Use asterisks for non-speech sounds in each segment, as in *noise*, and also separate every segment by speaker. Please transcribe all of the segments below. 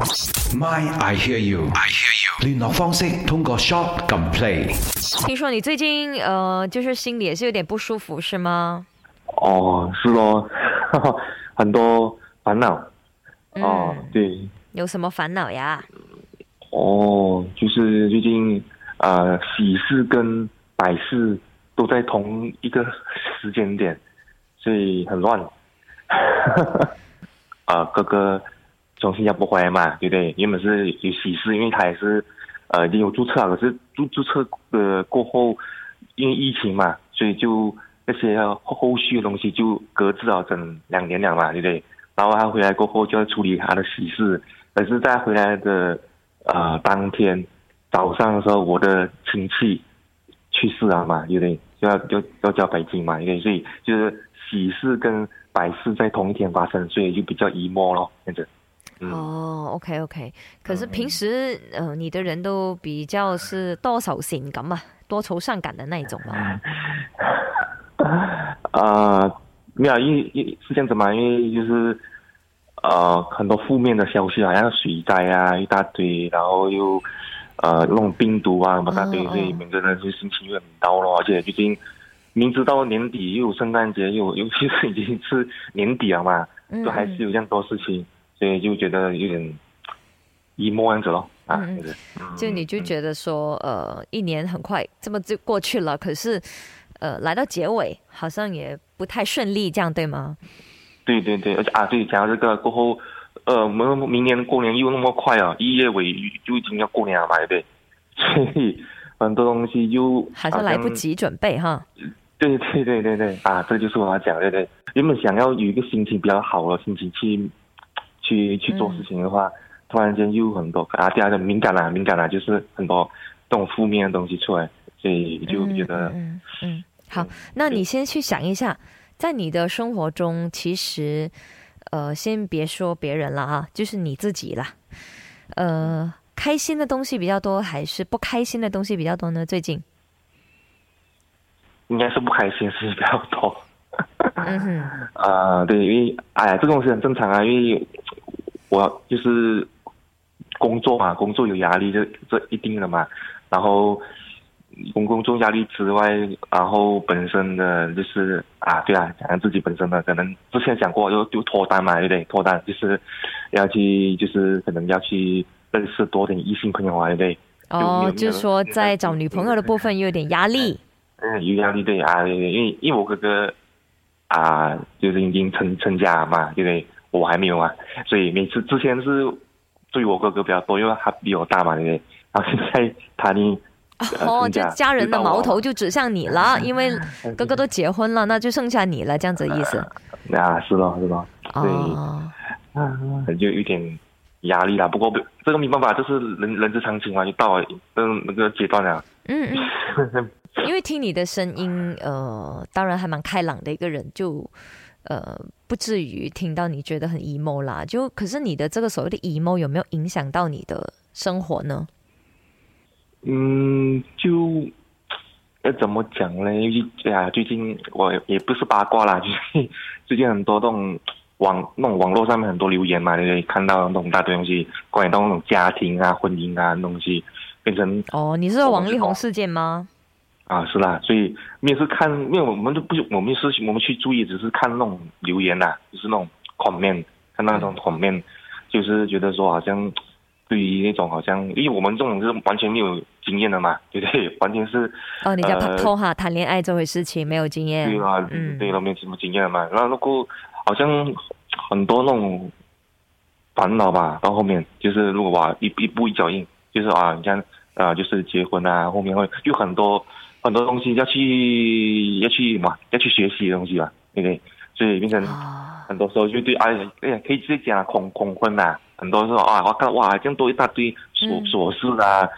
Speaker 1: My I hear you，I hear you。聯絡方式通過 Shop 撳 Play。
Speaker 2: 听说你最近呃，就是心里也是有点不舒服，是吗？
Speaker 3: 哦，是咯，*laughs* 很多烦恼。哦，
Speaker 2: 嗯，
Speaker 3: 对，
Speaker 2: 有什么烦恼呀？
Speaker 3: 哦，就是最近呃喜事跟百事都在同一个时间点，所以很乱。呃，*laughs* 哥哥从新加坡回来嘛，对不对？原本是有喜事，因为他也是呃已经有注册了，可是注注册的过后，因为疫情嘛，所以就那些后后续的东西就搁置了整两年了嘛，对不对？然后他回来过后就要处理他的喜事，可是，在回来的呃当天早上的时候，我的亲戚去世了嘛，对不对？就要要要交北京嘛，对不对？所以就是喜事跟百事在同一天发生，所以就比较 emo 咯，这样子。嗯，
Speaker 2: 哦，OK OK，可是平时呃，你的人都比较是多愁善感啊，多愁善感的那一种嘛。*laughs*
Speaker 3: 啊，没有，因为因为是这样子嘛，因为就是呃很多负面的消息，好像水灾啊一大堆，然后又呃那种病毒啊什么大堆，所以每个人就心情又很糟咯，而且最近明知道年底又有圣诞节，又尤其是已经是年底了嘛，
Speaker 2: 嗯
Speaker 3: 都还是有这样多事情，所以就觉得有点 emo 这样子咯，啊，就是嗯
Speaker 2: 就你就觉得说，呃，一年很快这么就过去了，可是，呃，来到结尾好像也不太顺利，这样对吗？
Speaker 3: 对对对，而且啊，对，讲到这个过后，呃，我们明年过年又那么快啊，一月尾就已经要过年了嘛，对不对？*laughs* 所以很多东西又
Speaker 2: 还是来不。及准备哈。
Speaker 3: 对对对对对，啊，这就是我要讲，对对。原本想要有一个心情比较好的心情去去去做事情的话，突然间又很多啊，第二个敏感啊，敏感啊，就是很多这种负面的东西出来，所以就觉得
Speaker 2: 嗯嗯嗯，好，那你先去想一下，在你的生活中，其实，呃，先别说别人了啊，就是你自己啦，呃，开心的东西比较多，还是不开心的东西比较多呢？最近，
Speaker 3: 应该是不开心的事情比较多。
Speaker 2: 嗯哼，*laughs*
Speaker 3: 啊、对，因为哎呀，这个东西很正常啊，因为我就是工作嘛，工作有压力，这这一定的嘛。然后工工作压力之外，然后本身的就是啊，对啊，讲自己本身的，可能之前讲过，就就脱单嘛，对不对？脱单就是要去，就是可能要去认识多点异性朋友啊，对不对？
Speaker 2: 哦，就是说在找女朋友的部分有点压力，
Speaker 3: 嗯，有压力对啊，因为因为我哥哥啊，就是已经成成家了嘛，对不对？我还没有啊，所以每次之前是对我哥哥比较多，因为他比我大嘛，对不对？然后现在 *laughs* 他呢，呃
Speaker 2: 哦，就家人的矛头就指向你了，*laughs* 因为哥哥都结婚了，那就剩下你了，这样子的意思。*laughs*
Speaker 3: 啊，是咯是咯，对
Speaker 2: 哦，
Speaker 3: 啊，就有点压力啦。不过这个没办法，就是人人之常情嘛，就到了嗯那个阶段了。
Speaker 2: 嗯嗯。因为听你的声音，呃，当然还蛮开朗的一个人，就呃不至于听到你觉得很 emo 啦。就可是你的这个所谓的 emo 有没有影响到你的生活呢？
Speaker 3: 嗯，就要怎么讲呢？哎呀，最近我也不是八卦啦，就是最近很多这种网那种网络上面很多留言嘛，你可以？看到那种大堆东西，关于到那种家庭啊、婚姻啊那东西，变成
Speaker 2: 哦，你是说王力宏事件吗？
Speaker 3: 啊是啦，所以没有是看，因为我们都不我们是我们去注意，只是看那种留言呐、就是那种 comment，看那种 comment，就是觉得说好像对于那种好像，因为我们这种是完全没有经验的嘛，对不对？完全是
Speaker 2: 哦，你叫拖哈，谈恋爱这回事情没有经验。
Speaker 3: 对啊，
Speaker 2: 嗯
Speaker 3: 对了，没有什么经验嘛。然后如果好像很多那种烦恼吧，到后面就是如果哇一一步一脚印，就是啊，你像啊、就是结婚啊，后面会有很多很多东西要去要去嘛，要去学习的东西嘛，对不对？所以变成
Speaker 2: 啊，
Speaker 3: 很多时候就对哎呀哎呀，可以直接讲啊恐恐婚呐、很多时候啊，我看哇这样多一大堆琐
Speaker 2: 嗯
Speaker 3: 琐事啊。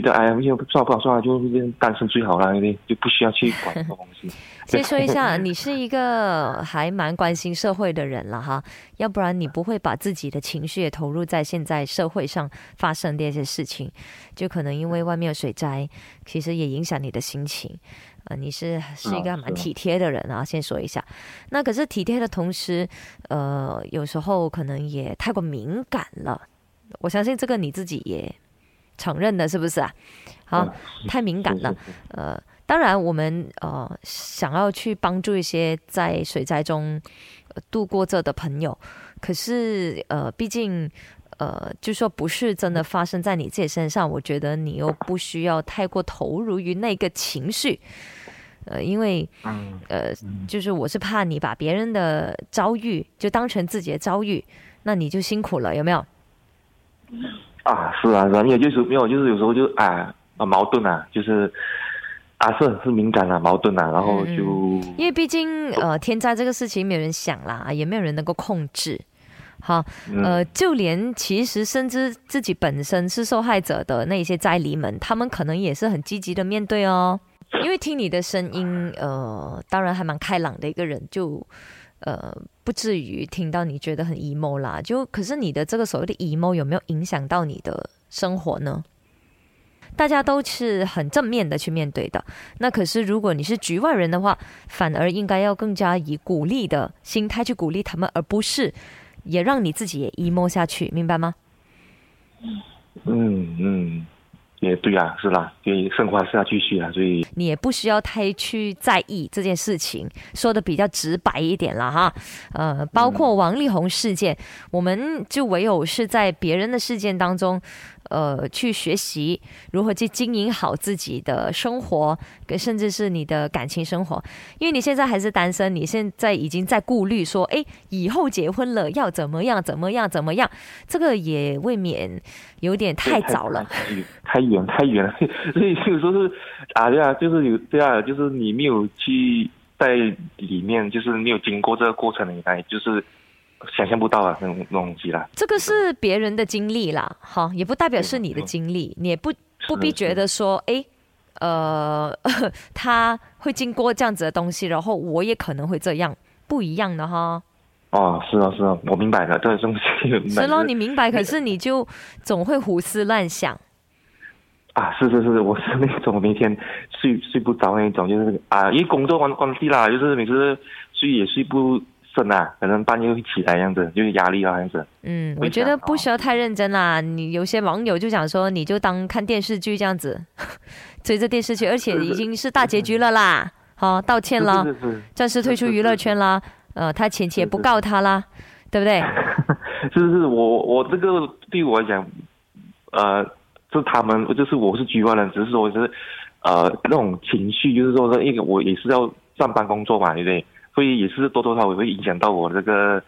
Speaker 3: 觉得哎呀，又算了不好算了，就单身最好了，因为？就不需要去管这种东西。*laughs*
Speaker 2: 先说一下，你是一个还蛮关心社会的人了哈，*laughs* 要不然你不会把自己的情绪也投入在现在社会上发生的一些事情，就可能因为外面有水灾，其实也影响你的心情。呃，你是是一个蛮体贴的人啊，先说一下。那可是体贴的同时，呃，有时候可能也太过敏感了。我相信这个你自己也承认的，是不是啊？好，
Speaker 3: 嗯
Speaker 2: 太敏感了。呃，当然，我们呃想要去帮助一些在水灾中呃度过这的朋友，可是呃，毕竟呃，就说不是真的发生在你自己身上，我觉得你又不需要太过投入于那个情绪，呃，因为
Speaker 3: 嗯
Speaker 2: 呃，就是我是怕你把别人的遭遇就当成自己的遭遇，那你就辛苦了，有没有？
Speaker 3: 啊，是啊，是啊，没有就是没有，就是有时候就啊啊矛盾啊，就是啊是是敏感啊，矛盾啊，然后
Speaker 2: 嗯
Speaker 3: 就
Speaker 2: 因为毕竟呃，天灾这个事情没有人想啦，也没有人能够控制。好，
Speaker 3: 嗯
Speaker 2: 呃，就连其实甚至自己本身是受害者的那一些灾黎们，他们可能也是很积极的面对哦。因为听你的声音，呃，当然还蛮开朗的一个人，就呃不至于听到你觉得很 emo 啦。就可是你的这个所谓的 emo 有没有影响到你的生活呢？大家都是很正面的去面对的。那可是如果你是局外人的话，反而应该要更加以鼓励的心态去鼓励他们，而不是也让你自己也 emo 下去，明白吗？
Speaker 3: 嗯嗯，也对啊，是啦，所以生活还是要继续啊，所以
Speaker 2: 你也不需要太去在意这件事情，说的比较直白一点了哈。呃，包括王力宏事件，我们就唯有是在别人的事件当中，呃，去学习如何去经营好自己的生活，跟甚至是你的感情生活。因为你现在还是单身，你现在已经在顾虑说，哎，以后结婚了要怎么样，怎么样，怎么样，这个也未免有点太早了。
Speaker 3: 太远太远了，*laughs* 所以有时候是啊，对啊，就是有对啊，就是你没有去在里面，就是没有经过这个过程，你来就是想象不到啊那种那种东西啦。
Speaker 2: 这个是别人的经历啦，哈，也不代表是你的经历，你也不不必觉得说，哎，呃，*laughs* 他会经过这样子的东西，然后我也可能会这样，不一样的哈。
Speaker 3: 哦，是啊是啊，我明白了，这个东西
Speaker 2: 是咯，你明白，可是你就总会胡思乱想。
Speaker 3: 啊，是是是，我是那种每天睡睡不着那种，就是啊，因为工作关关系啦，就是每次睡也睡不可能半夜会起来这样子，就是压力啊这样子。
Speaker 2: 嗯，我觉得不需要太认真啦。你有些网友就想说，你就当看电视剧这样子，*laughs* 追着电视剧，而且已经是大结局了啦。好，*laughs* 道歉了，
Speaker 3: 是是是
Speaker 2: 暂时退出娱乐圈啦。呃，他前妻也不告他啦，对不对？*laughs*
Speaker 3: 是是是，我我这个对我来讲，呃，是他们，就是我是局外人，只是说是呃那种情绪，就是说，因为我也是要上班工作嘛，对不对？所以也是多多少少也会影响到我这个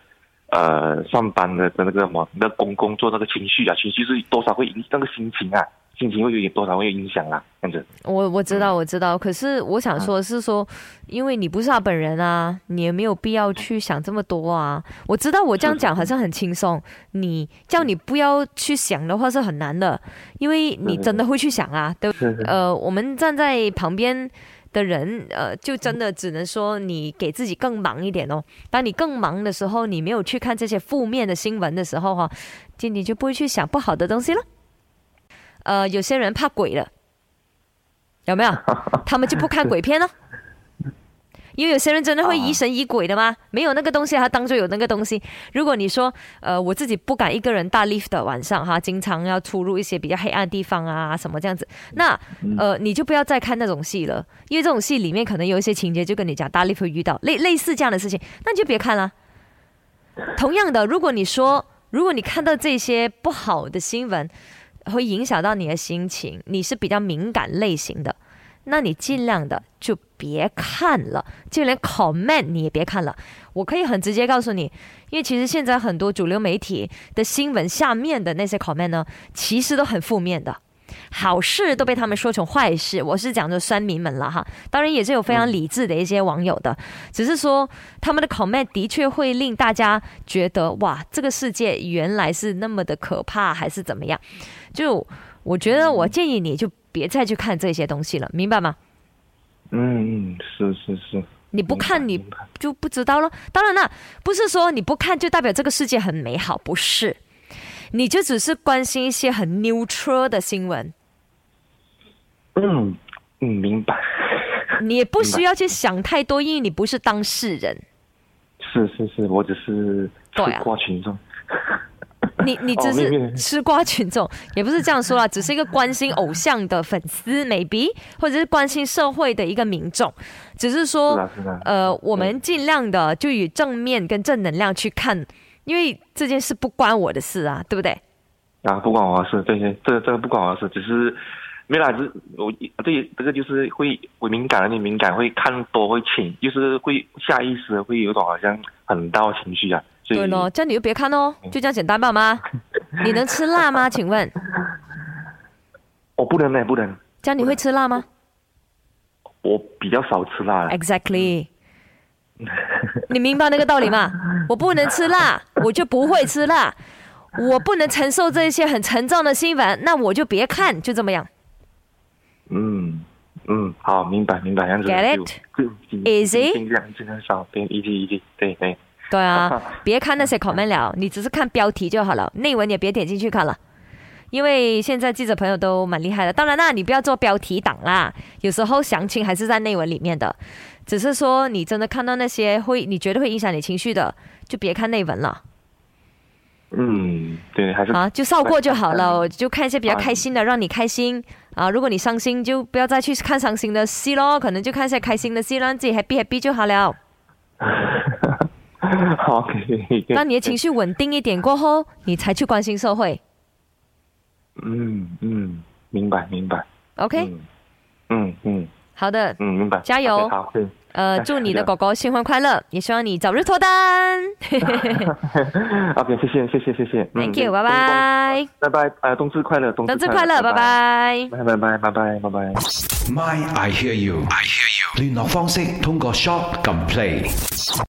Speaker 3: 呃上班的的那个什么那工工作那个情绪啊，情绪是多少会影那个心情啊，心情会有点多少会有影响啦，这样子。
Speaker 2: 我我知道，我知道。可是我想说的是说，因为你不是他本人啊，你也没有必要去想这么多啊。我知道我这样讲好像很轻松，你叫你不要去想的话是很难的，因为你真的会去想啊，对呃，我们站在旁边的人，呃，就真的只能说你给自己更忙一点哦。当你更忙的时候，你没有去看这些负面的新闻的时候，哈，就你就不会去想不好的东西了。呃，有些人怕鬼了，有没有？*laughs* 他们就不看鬼片了。因为有些人真的会疑神疑鬼的嘛，没有那个东西，他当做有那个东西。如果你说，呃，我自己不敢一个人大 lift 的晚上哈，经常要出入一些比较黑暗的地方啊，什么这样子，那呃，你就不要再看那种戏了，因为这种戏里面可能有一些情节就跟你讲大 lift 会遇到类类似这样的事情，那你就别看了。同样的，如果你说，如果你看到这些不好的新闻，会影响到你的心情，你是比较敏感类型的，那你尽量的就别看了，就连 comment 你也别看了。我可以很直接告诉你，因为其实现在很多主流媒体的新闻下面的那些 comment 呢，其实都很负面的。好事都被他们说成坏事，我是讲着酸民们了哈。当然也是有非常理智的一些网友的，只是说他们的 comment 的确会令大家觉得哇，这个世界原来是那么的可怕，还是怎么样？就我觉得，我建议你就别再去看这些东西了，明白吗？
Speaker 3: 嗯嗯，是是是。
Speaker 2: 你不看你就不知道了。当然了，不是说你不看就代表这个世界很美好，不是。你就只是关心一些很 neutral 的新闻，
Speaker 3: 嗯嗯，明白。
Speaker 2: 你也不需要去想太多，因为你不是当事人。
Speaker 3: 是是是，我只是吃
Speaker 2: 对啊
Speaker 3: 瓜群众。*laughs*
Speaker 2: 你你只是吃瓜群众，也不是这样说啦，*laughs* 只是一个关心偶像的粉丝，maybe 或者是关心社会的一个民众，只是说呃，我们尽量的就以正面跟正能量去看，因为这件事不关我的事啊，对不对？
Speaker 3: 啊，不关我的事，这些，这这个不关我的事，只是没啦，只是我对这个就是会会敏感，有点敏感，会看多会轻，就是会下意识地会有一种好像很大的情绪啊，
Speaker 2: 对咯，这样你就别看哦，就这样简单吧妈？*laughs* 你能吃辣吗？请问，
Speaker 3: 我不能呢，不能，
Speaker 2: 这样你会吃辣吗
Speaker 3: 我比较少吃辣
Speaker 2: ，？Exactly，你明白那个道理吗？*laughs* 我不能吃辣，我就不会吃辣。我不能承受这些很沉重的新闻，那我就别看，就这么样。
Speaker 3: 嗯嗯，好，明白明白，这样子
Speaker 2: Get
Speaker 3: 就
Speaker 2: it？
Speaker 3: 就尽
Speaker 2: Easy？
Speaker 3: 尽量尽量少，对，一记一记，对对，
Speaker 2: 对啊，*laughs* 别看那些 comment 了，你只是看标题就好了，内文也别点进去看了。因为现在记者朋友都蛮厉害的，当然啦，你不要做标题党啦，有时候详情还是在内文里面的，只是说你真的看到那些会你觉得会影响你情绪的，就别看内文了
Speaker 3: 嗯，对，还是
Speaker 2: 啊，就扫过就好了，*laughs* 就看一些比较开心的，让你开心啊。如果你伤心，就不要再去看伤心的戏咯，可能就看一些开心的戏，让自己 happy happy 就好了。*laughs* *laughs*
Speaker 3: 好，
Speaker 2: 你的情绪稳定一点过后，你才去关心社会。
Speaker 3: 嗯嗯，明白明白。
Speaker 2: OK，、
Speaker 3: 嗯嗯嗯。
Speaker 2: 好的，
Speaker 3: 嗯，明白，
Speaker 2: 加油。
Speaker 3: 好，对
Speaker 2: 呃，祝你的狗狗新婚快乐，也希望你早日脱单。*laughs*
Speaker 3: OK，谢谢谢谢谢谢。
Speaker 2: Thank
Speaker 3: 嗯
Speaker 2: you，拜，拜，
Speaker 3: 拜拜，呃，冬至快乐，冬
Speaker 2: 冬至快乐，拜，拜。
Speaker 3: 拜拜。拜拜拜拜拜。
Speaker 1: My I hear you，I hear you。聯絡方式通過 Shop 撳 Play。